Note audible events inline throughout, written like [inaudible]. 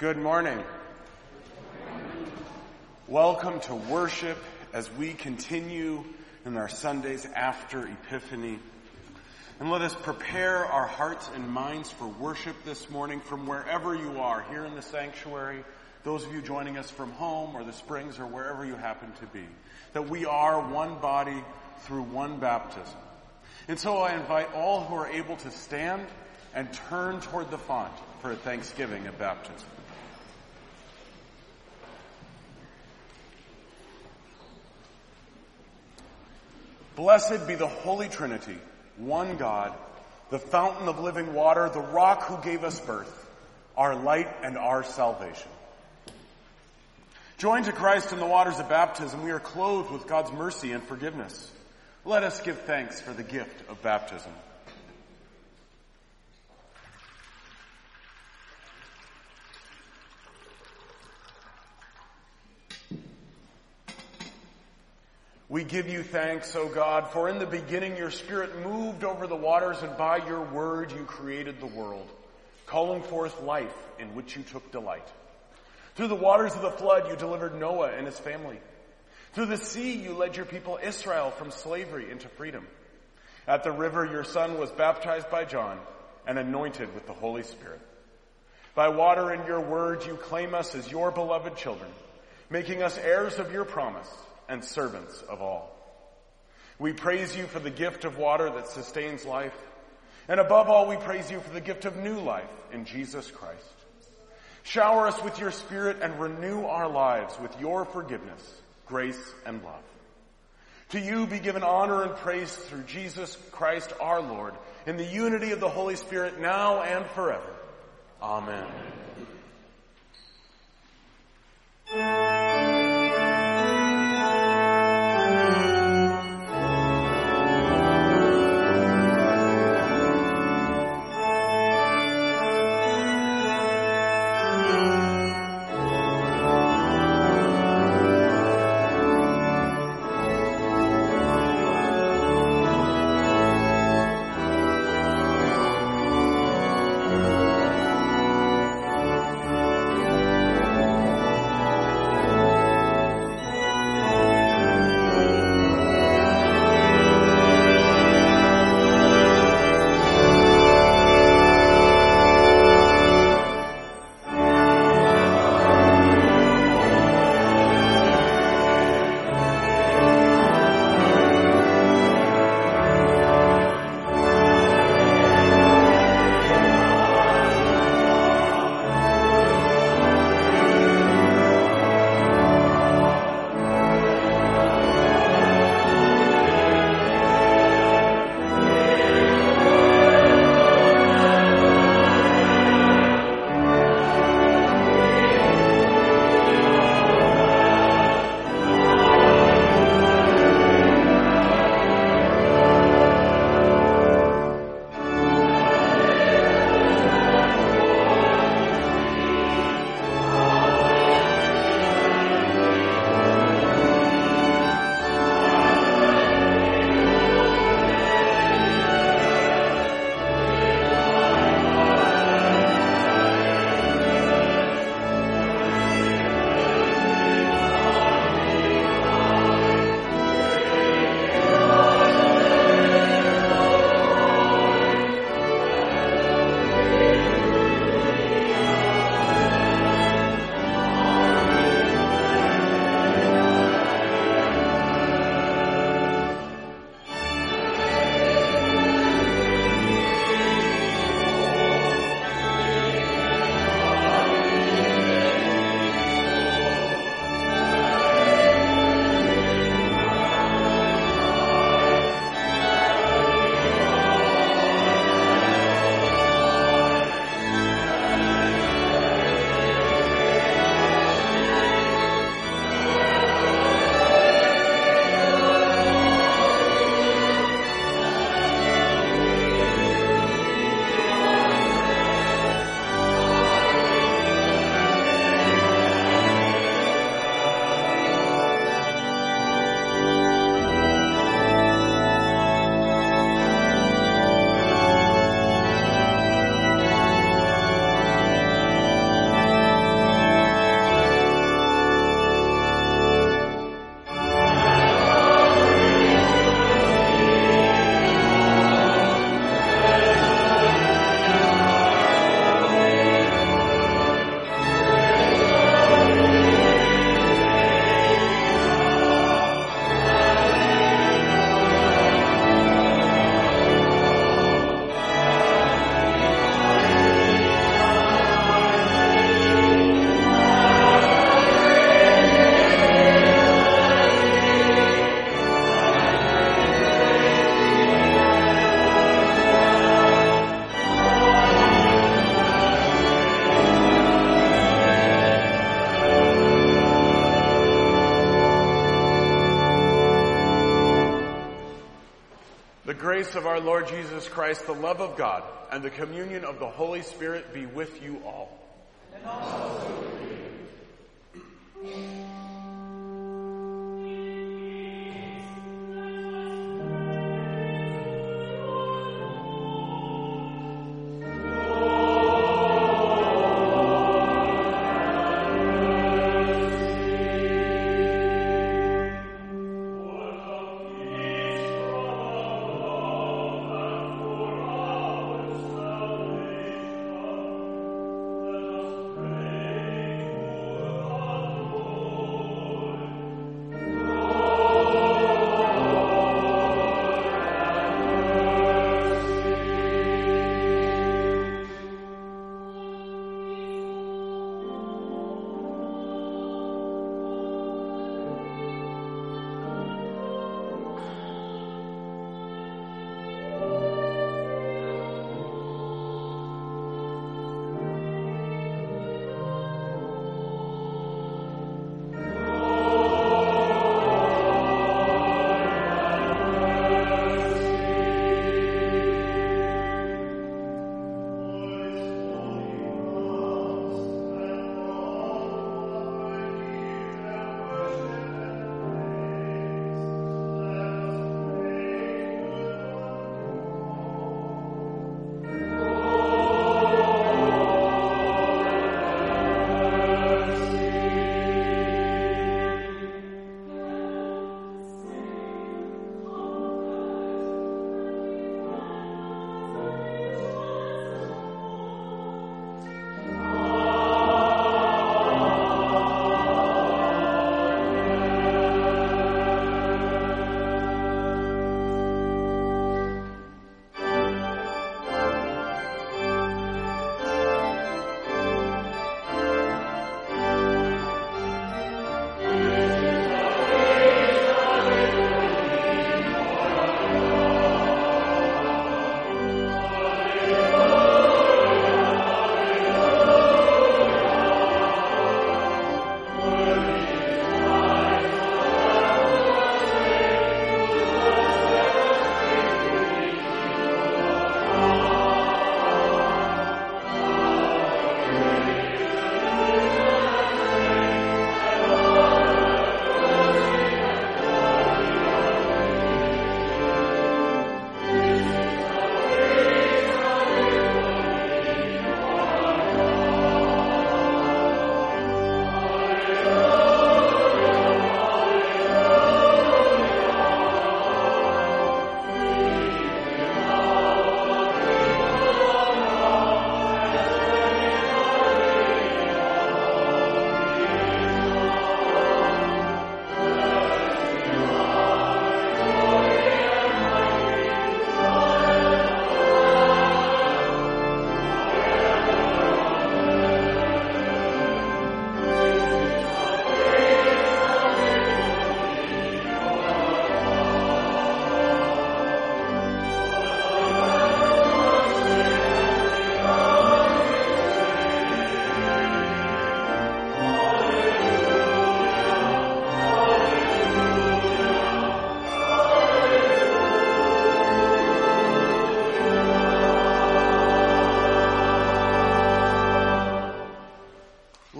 Good morning. Welcome to worship as we continue in our Sundays after Epiphany. And let us prepare our hearts and minds for worship this morning from wherever you are, here in the sanctuary, those of you joining us from home or the springs or wherever you happen to be. That we are one body through one baptism. And so I invite all who are able to stand and turn toward the font for a thanksgiving of baptism. Blessed be the Holy Trinity, one God, the fountain of living water, the rock who gave us birth, our light and our salvation. Joined to Christ in the waters of baptism, we are clothed with God's mercy and forgiveness. Let us give thanks for the gift of baptism. We give you thanks, O God, for in the beginning your Spirit moved over the waters and by your word you created the world, calling forth life in which you took delight. Through the waters of the flood you delivered Noah and his family. Through the sea you led your people Israel from slavery into freedom. At the river your son was baptized by John and anointed with the Holy Spirit. By water and your word you claim us as your beloved children, making us heirs of your promise and servants of all. We praise you for the gift of water that sustains life. And above all, we praise you for the gift of new life in Jesus Christ. Shower us with your spirit and renew our lives with your forgiveness, grace, and love. To you be given honor and praise through Jesus Christ our Lord in the unity of the Holy Spirit now and forever. Amen. grace Jesus Christ, the love of God, and the communion of the Holy Spirit be with you all.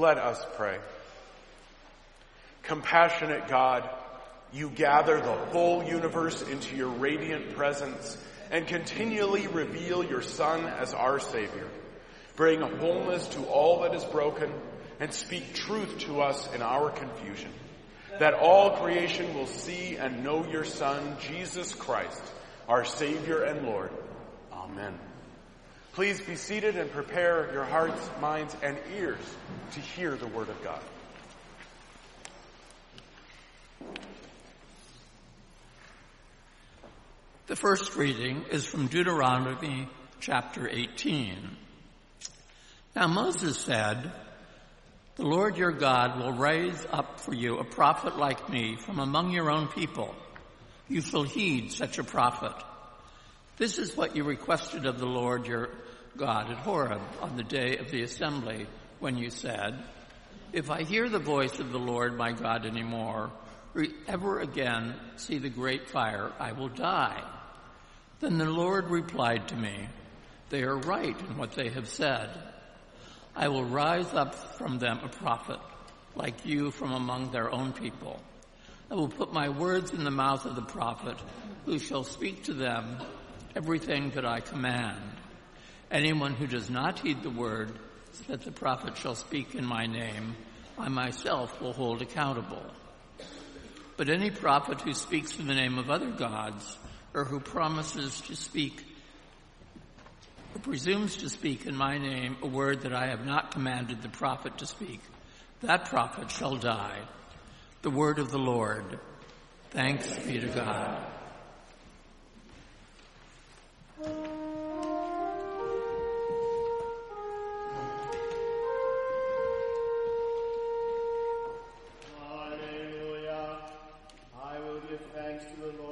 Let us pray. Compassionate God, you gather the whole universe into your radiant presence and continually reveal your Son as our Savior. Bring wholeness to all that is broken and speak truth to us in our confusion. That all creation will see and know your Son, Jesus Christ, our Savior and Lord. Amen. Please be seated and prepare your hearts, minds, and ears to hear the Word of God. The first reading is from Deuteronomy chapter 18. Now Moses said, The Lord your God will raise up for you a prophet like me from among your own people. You shall heed such a prophet. This is what you requested of the Lord your God at Horeb on the day of the assembly when you said, If I hear the voice of the Lord my God anymore, or ever again see the great fire, I will die. Then the Lord replied to me, They are right in what they have said. I will rise up from them a prophet, like you from among their own people. I will put my words in the mouth of the prophet, who shall speak to them everything that I command. Anyone who does not heed the word that the prophet shall speak in my name, I myself will hold accountable. But any prophet who speaks in the name of other gods, or who promises to speak, or presumes to speak in my name a word that I have not commanded the prophet to speak, that prophet shall die. The word of the Lord. Thanks be to God. I got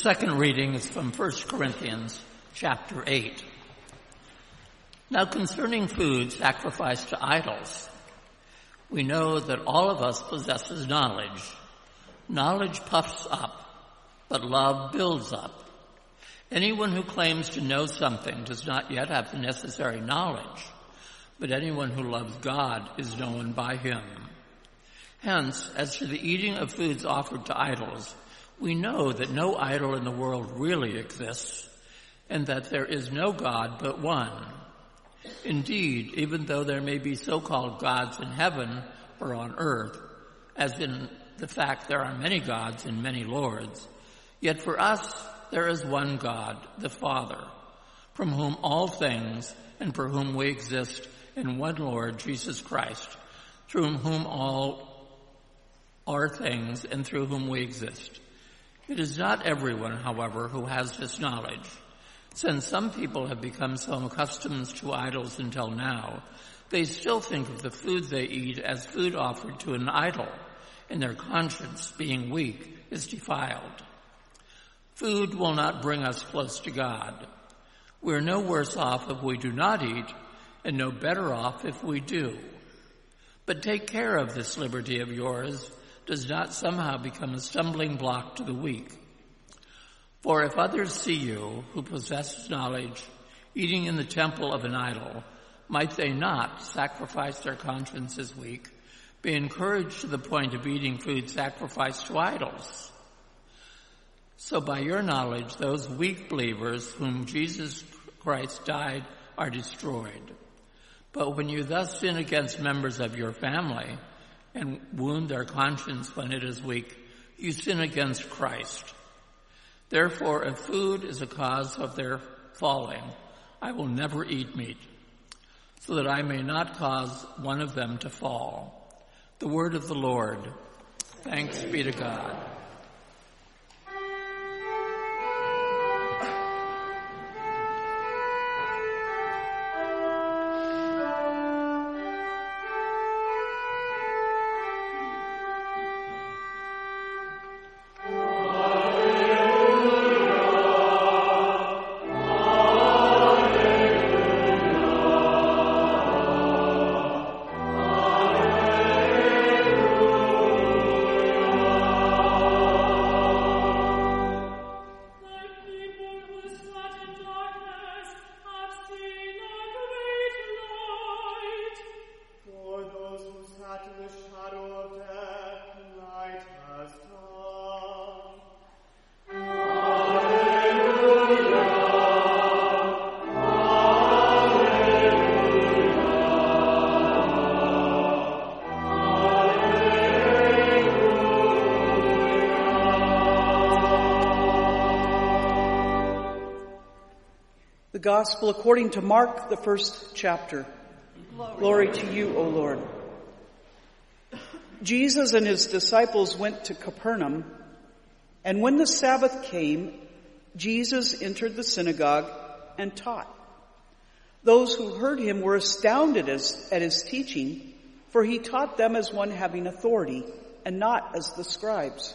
second reading is from 1 Corinthians chapter 8. Now concerning food sacrificed to idols, we know that all of us possesses knowledge. Knowledge puffs up, but love builds up. Anyone who claims to know something does not yet have the necessary knowledge, but anyone who loves God is known by him. Hence, as to the eating of foods offered to idols, we know that no idol in the world really exists and that there is no God but one. Indeed, even though there may be so-called gods in heaven or on earth, as in the fact there are many gods and many lords, yet for us there is one God, the Father, from whom all things and for whom we exist, and one Lord, Jesus Christ, through whom all are things and through whom we exist. It is not everyone, however, who has this knowledge. Since some people have become so accustomed to idols until now, they still think of the food they eat as food offered to an idol, and their conscience, being weak, is defiled. Food will not bring us close to God. We're no worse off if we do not eat, and no better off if we do. But take care of this liberty of yours does not somehow become a stumbling block to the weak. For if others see you, who possess knowledge, eating in the temple of an idol, might they not sacrifice their consciences weak, be encouraged to the point of eating food sacrificed to idols? So by your knowledge, those weak believers whom Jesus Christ died are destroyed. But when you thus sin against members of your family, and wound their conscience when it is weak, you sin against Christ. Therefore, if food is a cause of their falling, I will never eat meat, so that I may not cause one of them to fall. The word of the Lord. Thanks be to God. The Gospel according to Mark, the first chapter. Glory, Glory to you, O Lord. Jesus and his disciples went to Capernaum, and when the Sabbath came, Jesus entered the synagogue and taught. Those who heard him were astounded as, at his teaching, for he taught them as one having authority and not as the scribes.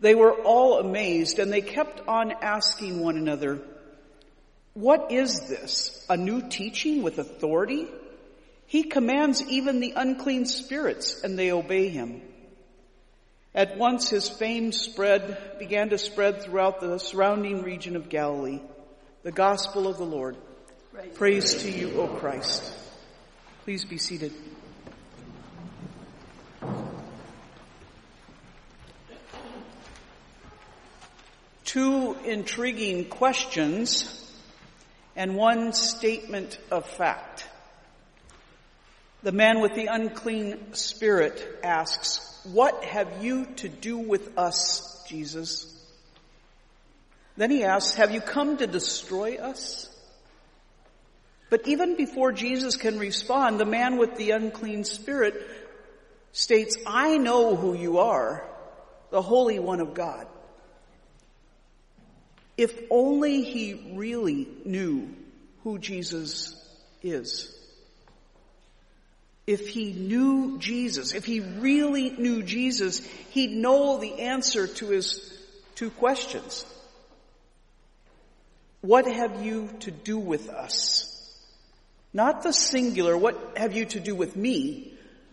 They were all amazed and they kept on asking one another, what is this? A new teaching with authority? He commands even the unclean spirits and they obey him. At once his fame spread, began to spread throughout the surrounding region of Galilee. The gospel of the Lord. Praise, Praise to you, O Christ. Please be seated. Two intriguing questions and one statement of fact. The man with the unclean spirit asks, what have you to do with us, Jesus? Then he asks, have you come to destroy us? But even before Jesus can respond, the man with the unclean spirit states, I know who you are, the Holy One of God. If only he really knew who Jesus is. If he knew Jesus, if he really knew Jesus, he'd know the answer to his two questions. What have you to do with us? Not the singular, what have you to do with me,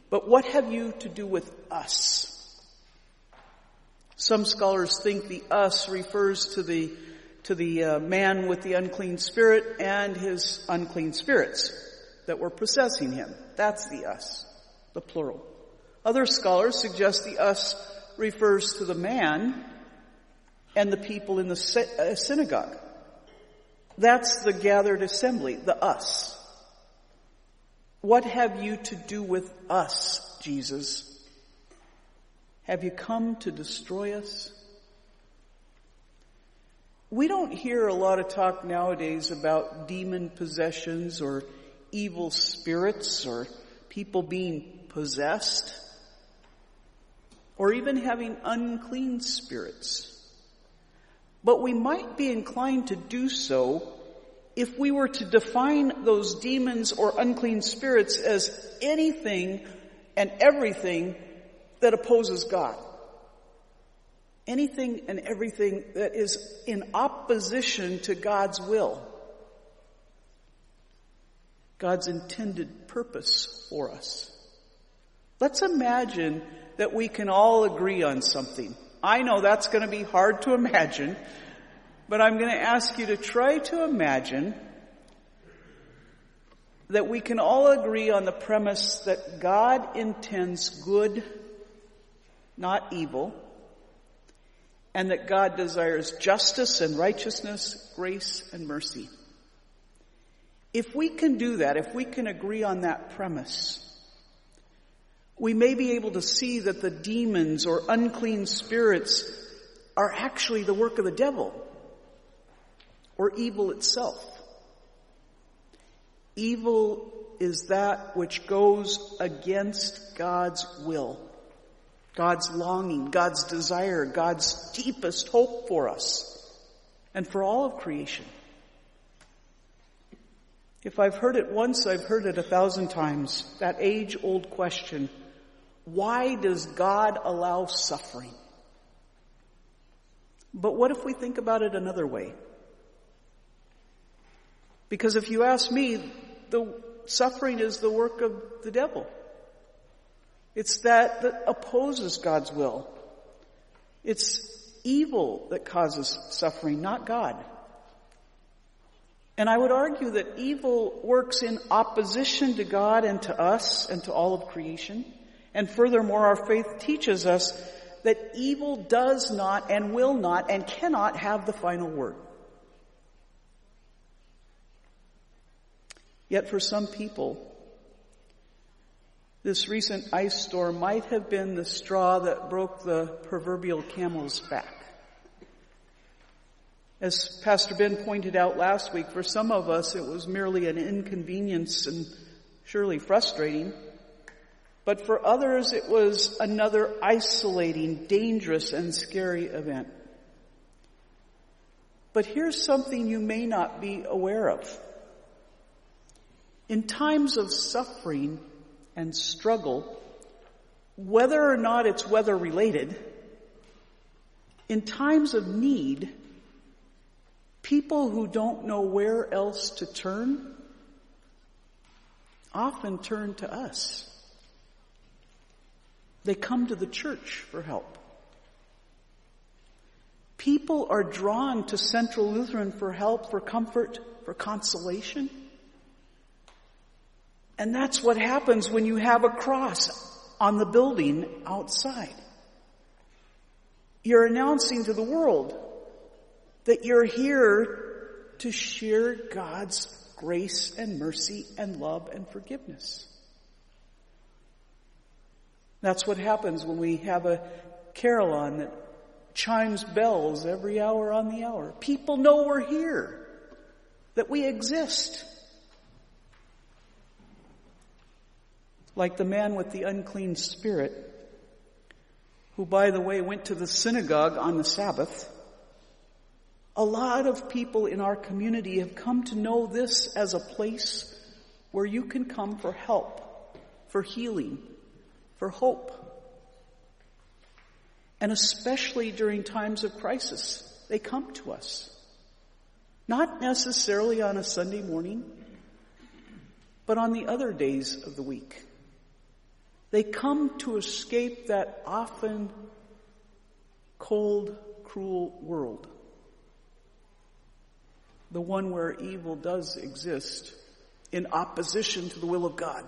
but what have you to do with us? Some scholars think the us refers to the to the uh, man with the unclean spirit and his unclean spirits that were possessing him. That's the us, the plural. Other scholars suggest the us refers to the man and the people in the uh, synagogue. That's the gathered assembly, the us. What have you to do with us, Jesus? Have you come to destroy us? We don't hear a lot of talk nowadays about demon possessions or evil spirits or people being possessed or even having unclean spirits. But we might be inclined to do so if we were to define those demons or unclean spirits as anything and everything that opposes God anything and everything that is in opposition to God's will. God's intended purpose for us. Let's imagine that we can all agree on something. I know that's going to be hard to imagine, but I'm going to ask you to try to imagine that we can all agree on the premise that God intends good, not evil, and that God desires justice and righteousness, grace and mercy. If we can do that, if we can agree on that premise, we may be able to see that the demons or unclean spirits are actually the work of the devil or evil itself. Evil is that which goes against God's will. God's longing, God's desire, God's deepest hope for us and for all of creation. If I've heard it once, I've heard it a thousand times. That age old question, why does God allow suffering? But what if we think about it another way? Because if you ask me, the suffering is the work of the devil. It's that that opposes God's will. It's evil that causes suffering, not God. And I would argue that evil works in opposition to God and to us and to all of creation. And furthermore, our faith teaches us that evil does not and will not and cannot have the final word. Yet for some people, this recent ice storm might have been the straw that broke the proverbial camel's back. As Pastor Ben pointed out last week, for some of us it was merely an inconvenience and surely frustrating. But for others, it was another isolating, dangerous, and scary event. But here's something you may not be aware of. In times of suffering and struggle, whether or not it's weather related, in times of need, people who don't know where else to turn often turn to us. They come to the church for help. People are drawn to Central Lutheran for help, for comfort, for consolation. And that's what happens when you have a cross on the building outside. You're announcing to the world that you're here to share God's grace and mercy and love and forgiveness. That's what happens when we have a carillon that chimes bells every hour on the hour. People know we're here, that we exist. Like the man with the unclean spirit, who by the way went to the synagogue on the Sabbath. A lot of people in our community have come to know this as a place where you can come for help, for healing, for hope and especially during times of crisis, they come to us. Not necessarily on a Sunday morning, but on the other days of the week. They come to escape that often cold, cruel world. The one where evil does exist in opposition to the will of God.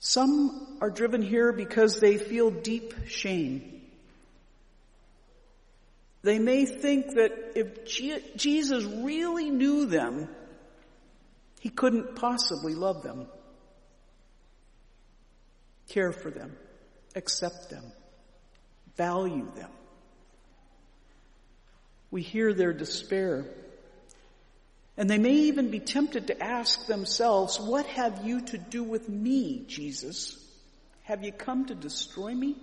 Some are driven here because they feel deep shame. They may think that if Jesus really knew them, he couldn't possibly love them, care for them, accept them, value them. We hear their despair. And they may even be tempted to ask themselves, what have you to do with me, Jesus? Have you come to destroy me?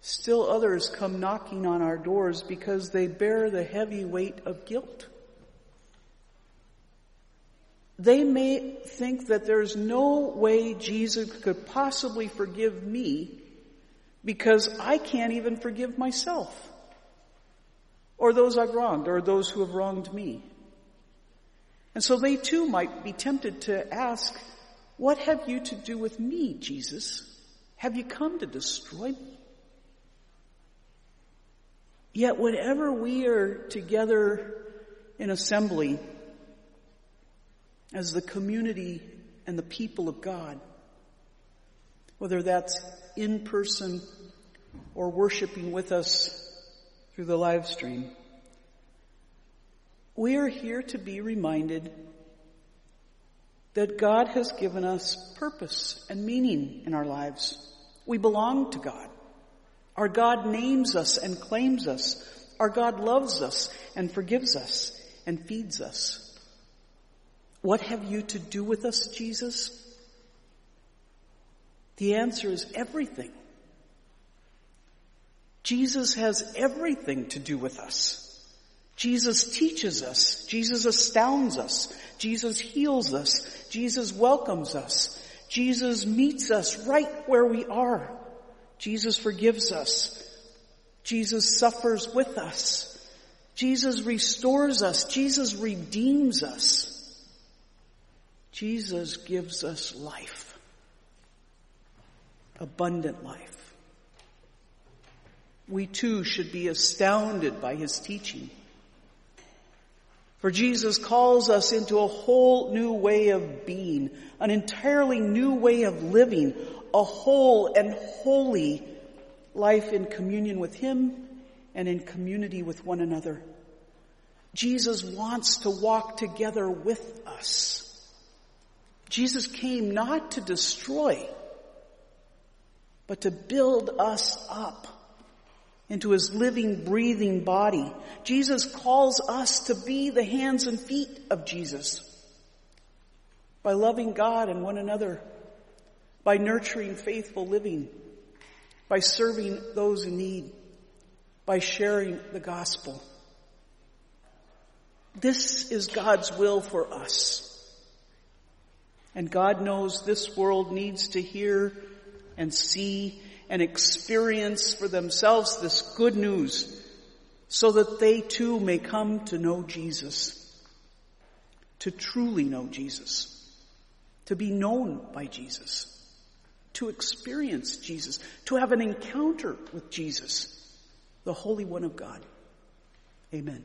Still others come knocking on our doors because they bear the heavy weight of guilt. They may think that there's no way Jesus could possibly forgive me because I can't even forgive myself or those I've wronged, or those who have wronged me. And so they too might be tempted to ask, what have you to do with me, Jesus? Have you come to destroy me? Yet whenever we are together in assembly as the community and the people of God, whether that's in person or worshiping with us through the live stream. We are here to be reminded that God has given us purpose and meaning in our lives. We belong to God. Our God names us and claims us. Our God loves us and forgives us and feeds us. What have you to do with us, Jesus? The answer is everything. Jesus has everything to do with us. Jesus teaches us. Jesus astounds us. Jesus heals us. Jesus welcomes us. Jesus meets us right where we are. Jesus forgives us. Jesus suffers with us. Jesus restores us. Jesus redeems us. Jesus gives us life. Abundant life we too should be astounded by his teaching. For Jesus calls us into a whole new way of being, an entirely new way of living, a whole and holy life in communion with him and in community with one another. Jesus wants to walk together with us. Jesus came not to destroy, but to build us up into his living, breathing body. Jesus calls us to be the hands and feet of Jesus. by loving God and one another, by nurturing faithful living, by serving those in need, by sharing the gospel. This is God's will for us. And God knows this world needs to hear and see and experience for themselves this good news so that they too may come to know Jesus, to truly know Jesus, to be known by Jesus, to experience Jesus, to have an encounter with Jesus, the Holy One of God. Amen.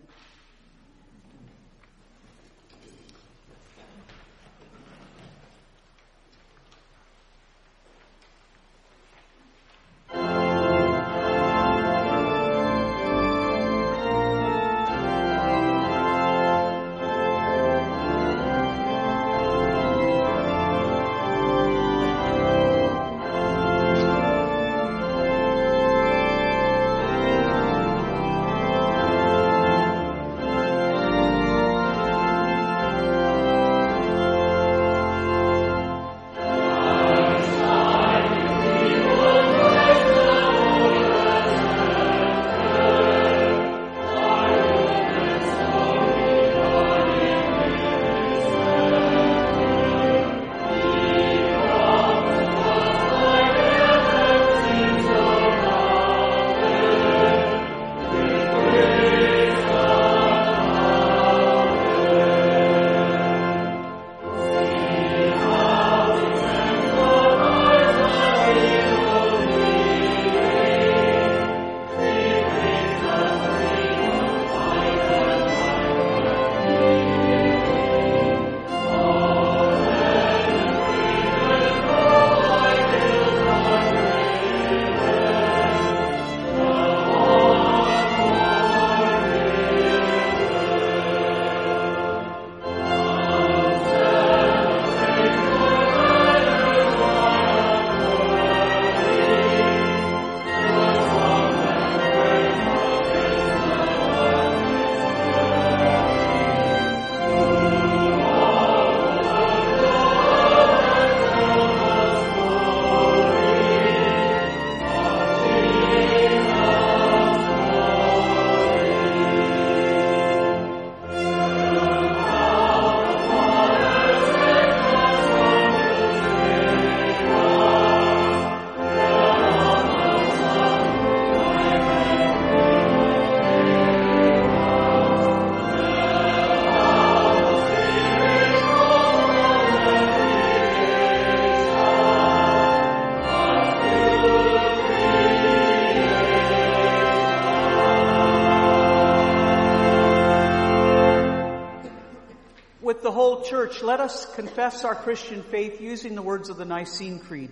Church, let us confess our Christian faith using the words of the Nicene Creed.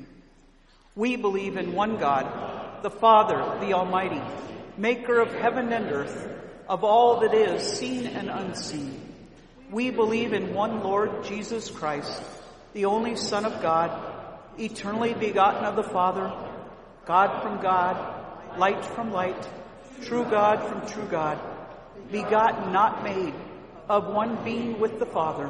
We believe in one God, the Father, the Almighty, maker of heaven and earth, of all that is seen and unseen. We believe in one Lord Jesus Christ, the only Son of God, eternally begotten of the Father, God from God, light from light, true God from true God, begotten, not made, of one being with the Father,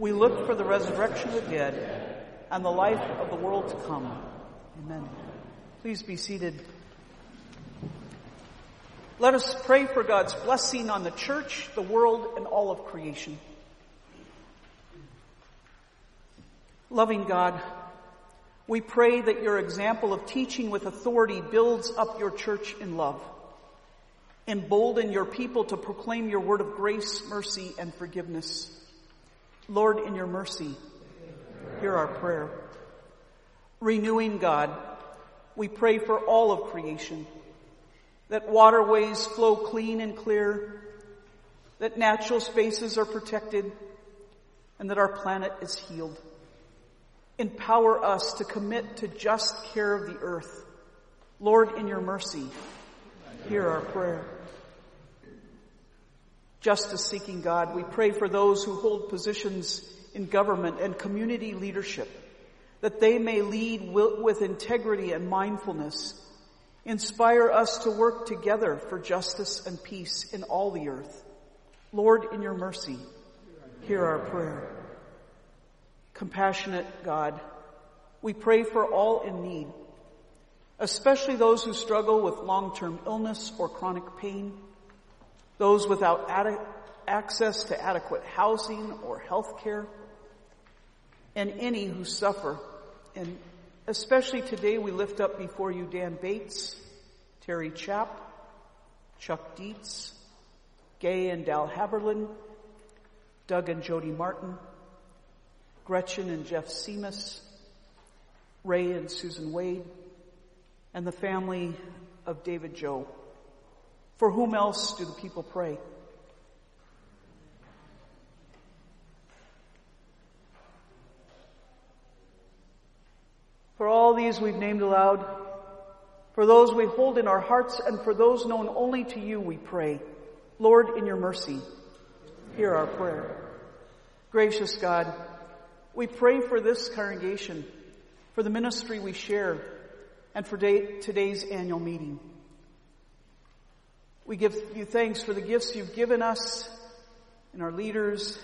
we look for the resurrection of the dead and the life of the world to come. Amen. Please be seated. Let us pray for God's blessing on the church, the world, and all of creation. Loving God, We pray that your example of teaching with authority builds up your church in love. Embolden your people to proclaim your word of grace, mercy, and forgiveness. Lord, in your mercy, hear our prayer. Renewing God, we pray for all of creation, that waterways flow clean and clear, that natural spaces are protected, and that our planet is healed. Empower us to commit to just care of the earth. Lord, in your mercy, hear our prayer. Justice seeking God, we pray for those who hold positions in government and community leadership, that they may lead with integrity and mindfulness. Inspire us to work together for justice and peace in all the earth. Lord, in your mercy, hear our prayer. Compassionate God, we pray for all in need, especially those who struggle with long-term illness or chronic pain, those without access to adequate housing or health care, and any who suffer. And especially today we lift up before you Dan Bates, Terry Chapp, Chuck Dietz, Gay and Dal Haberlin, Doug and Jody Martin, Gretchen and Jeff Seamus, Ray and Susan Wade, and the family of David Joe. For whom else do the people pray? For all these we've named aloud, for those we hold in our hearts, and for those known only to you, we pray. Lord, in your mercy, hear our prayer. Gracious God, we pray for this congregation, for the ministry we share, and for day, today's annual meeting. We give you thanks for the gifts you've given us and our leaders,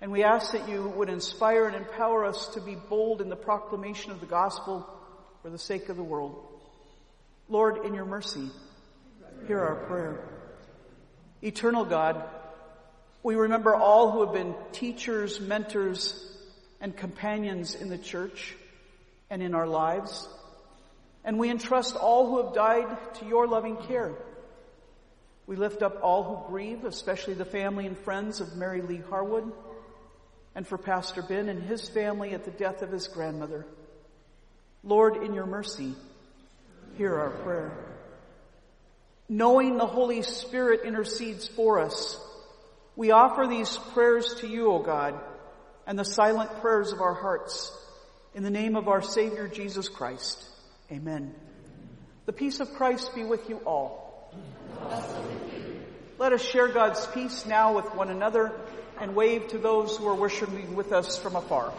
and we ask that you would inspire and empower us to be bold in the proclamation of the gospel for the sake of the world. Lord, in your mercy, hear our prayer. Eternal God, we remember all who have been teachers, mentors, and companions in the church and in our lives. And we entrust all who have died to your loving care. We lift up all who grieve, especially the family and friends of Mary Lee Harwood, and for Pastor Ben and his family at the death of his grandmother. Lord, in your mercy, hear our prayer knowing the Holy Spirit intercedes for us. We offer these prayers to you, O God, and the silent prayers of our hearts. In the name of our Savior Jesus Christ. Amen. The peace of Christ be with you all. Let us share God's peace now with one another and wave to those who are worshiping with us from afar.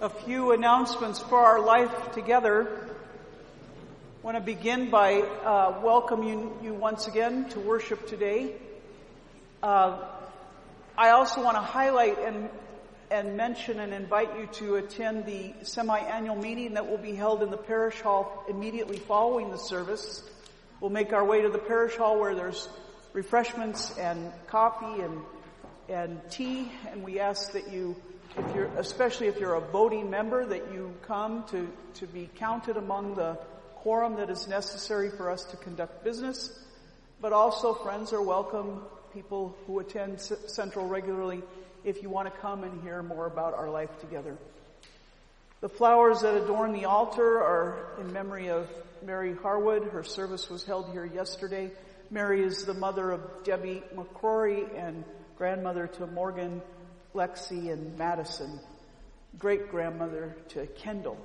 a announcements for our life together. I want to begin by uh, welcoming you once again to worship today. Uh, I also want to highlight and and mention and invite you to attend the semi-annual meeting that will be held in the parish hall immediately following the service. We'll make our way to the parish hall where there's refreshments and coffee and and tea, and we ask that you if you're, especially if you're a voting member, that you come to, to be counted among the quorum that is necessary for us to conduct business. But also friends are welcome, people who attend C- Central regularly, if you want to come and hear more about our life together. The flowers that adorn the altar are in memory of Mary Harwood. Her service was held here yesterday. Mary is the mother of Debbie McCrory and grandmother to Morgan Lexi and Madison, great grandmother to Kendall,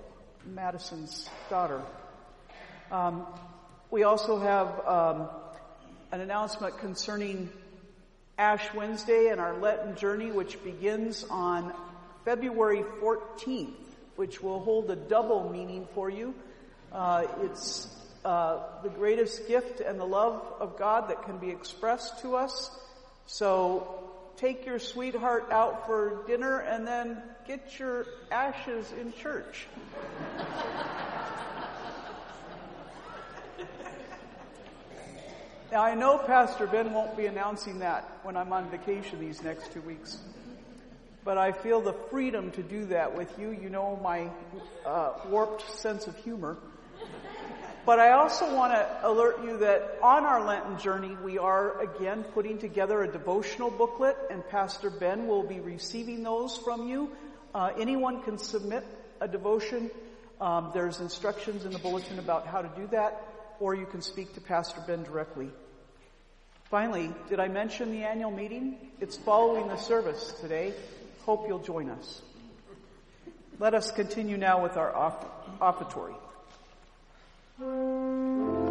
Madison's daughter. Um, We also have um, an announcement concerning Ash Wednesday and our Lenten journey, which begins on February 14th, which will hold a double meaning for you. Uh, it's uh, the greatest gift and the love of God that can be expressed to us. So take your sweetheart out for dinner and then get your ashes in church. now I know Pastor Ben won't be announcing that when I'm on vacation these next two weeks. But I feel the freedom to do that with you. You know my uh, warped sense of humor. But I also want to alert you that on our Lenten journey, we are again putting together a devotional booklet, and Pastor Ben will be receiving those from you. Uh, anyone can submit a devotion. Um, there's instructions in the bulletin about how to do that, or you can speak to Pastor Ben directly. Finally, did I mention the annual meeting? It's following the service today. Hope you'll join us. Let us continue now with our offertory. Thank you.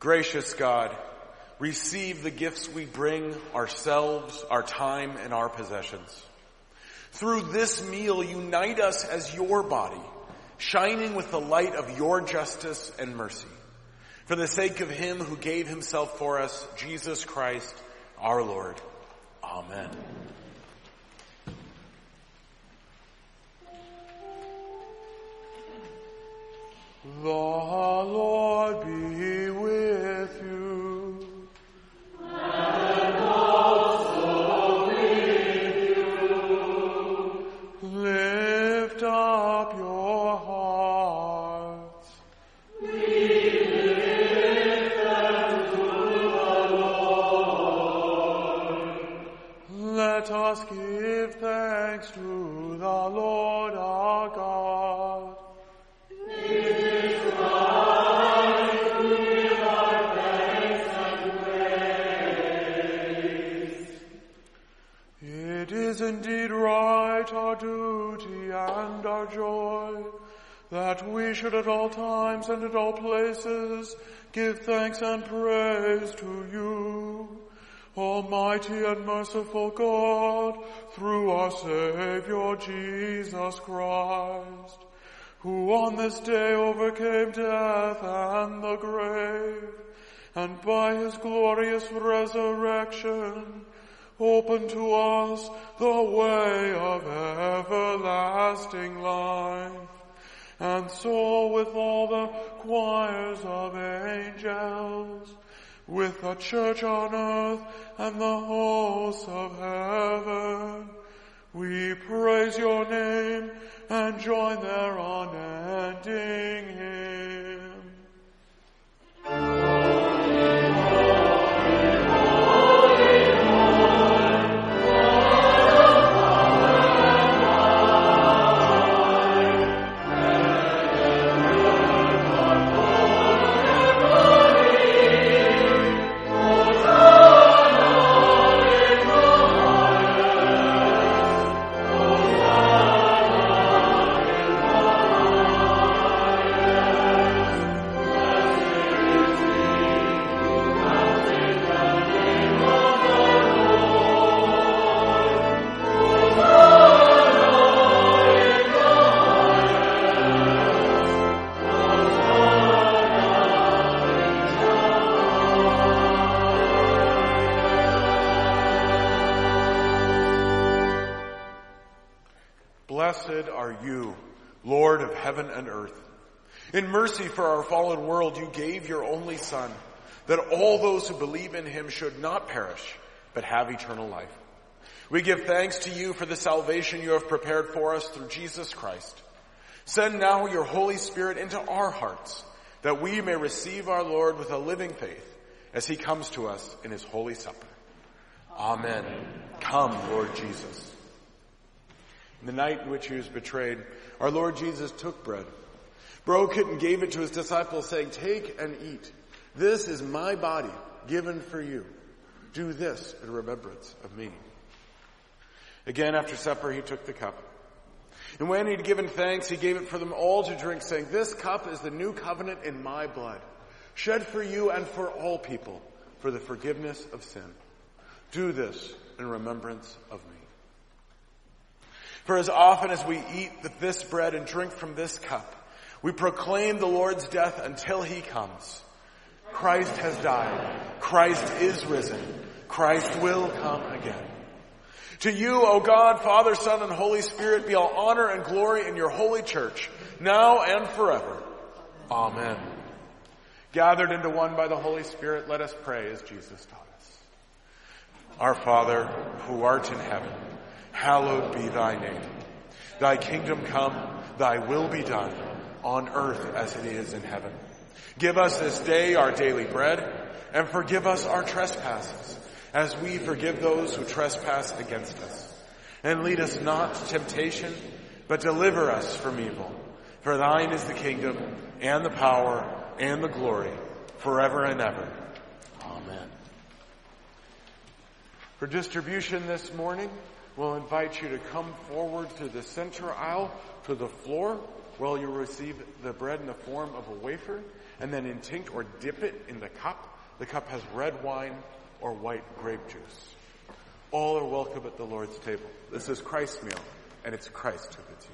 Gracious God, receive the gifts we bring ourselves, our time, and our possessions. Through this meal, unite us as your body, shining with the light of your justice and mercy. For the sake of him who gave himself for us, Jesus Christ, our Lord. Amen. The Lord be with you. And also with you. Lift up your hearts. We lift them to the Lord. Let us give thanks to the Lord our duty and our joy, that we should at all times and at all places give thanks and praise to you, Almighty and merciful God, through our Savior Jesus Christ, who on this day overcame death and the grave, and by his glorious resurrection, open to us the way of everlasting life. And so with all the choirs of angels, with the church on earth and the hosts of heaven, we praise your name and join their unending hymn. Mercy for our fallen world, you gave your only Son, that all those who believe in him should not perish, but have eternal life. We give thanks to you for the salvation you have prepared for us through Jesus Christ. Send now your Holy Spirit into our hearts, that we may receive our Lord with a living faith as he comes to us in his holy supper. Amen. Come, Lord Jesus. In the night in which he was betrayed, our Lord Jesus took bread, broke it and gave it to his disciples saying, take and eat. This is my body given for you. Do this in remembrance of me. Again after supper he took the cup. And when he'd given thanks, he gave it for them all to drink saying, this cup is the new covenant in my blood, shed for you and for all people for the forgiveness of sin. Do this in remembrance of me. For as often as we eat this bread and drink from this cup, we proclaim the Lord's death until he comes. Christ has died. Christ is risen. Christ will come again. To you, O God, Father, Son, and Holy Spirit, be all honor and glory in your holy church, now and forever. Amen. Gathered into one by the Holy Spirit, let us pray as Jesus taught us. Our Father, who art in heaven, hallowed be thy name. Thy kingdom come, thy will be done, on earth as it is in heaven. Give us this day our daily bread, and forgive us our trespasses, as we forgive those who trespass against us. And lead us not to temptation, but deliver us from evil. For thine is the kingdom, and the power, and the glory, forever and ever. Amen. For distribution this morning, we'll invite you to come forward to the center aisle to the floor where you'll receive the bread in the form of a wafer and then intinct or dip it in the cup. The cup has red wine or white grape juice. All are welcome at the Lord's table. This is Christ's meal and it's Christ who bids you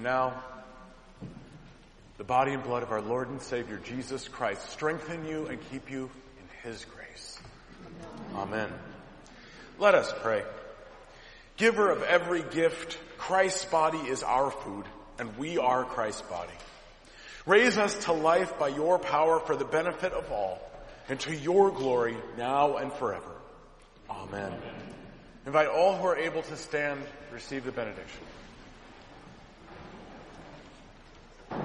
And now, the body and blood of our Lord and Savior Jesus Christ strengthen you and keep you in His grace. Amen. Let us pray. Giver of every gift, Christ's body is our food, and we are Christ's body. Raise us to life by your power for the benefit of all, and to your glory now and forever. Amen. Invite all who are able to stand receive the benediction.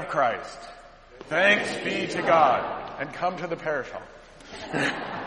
Of Christ. Thanks be to God. And come to the parish hall. [laughs]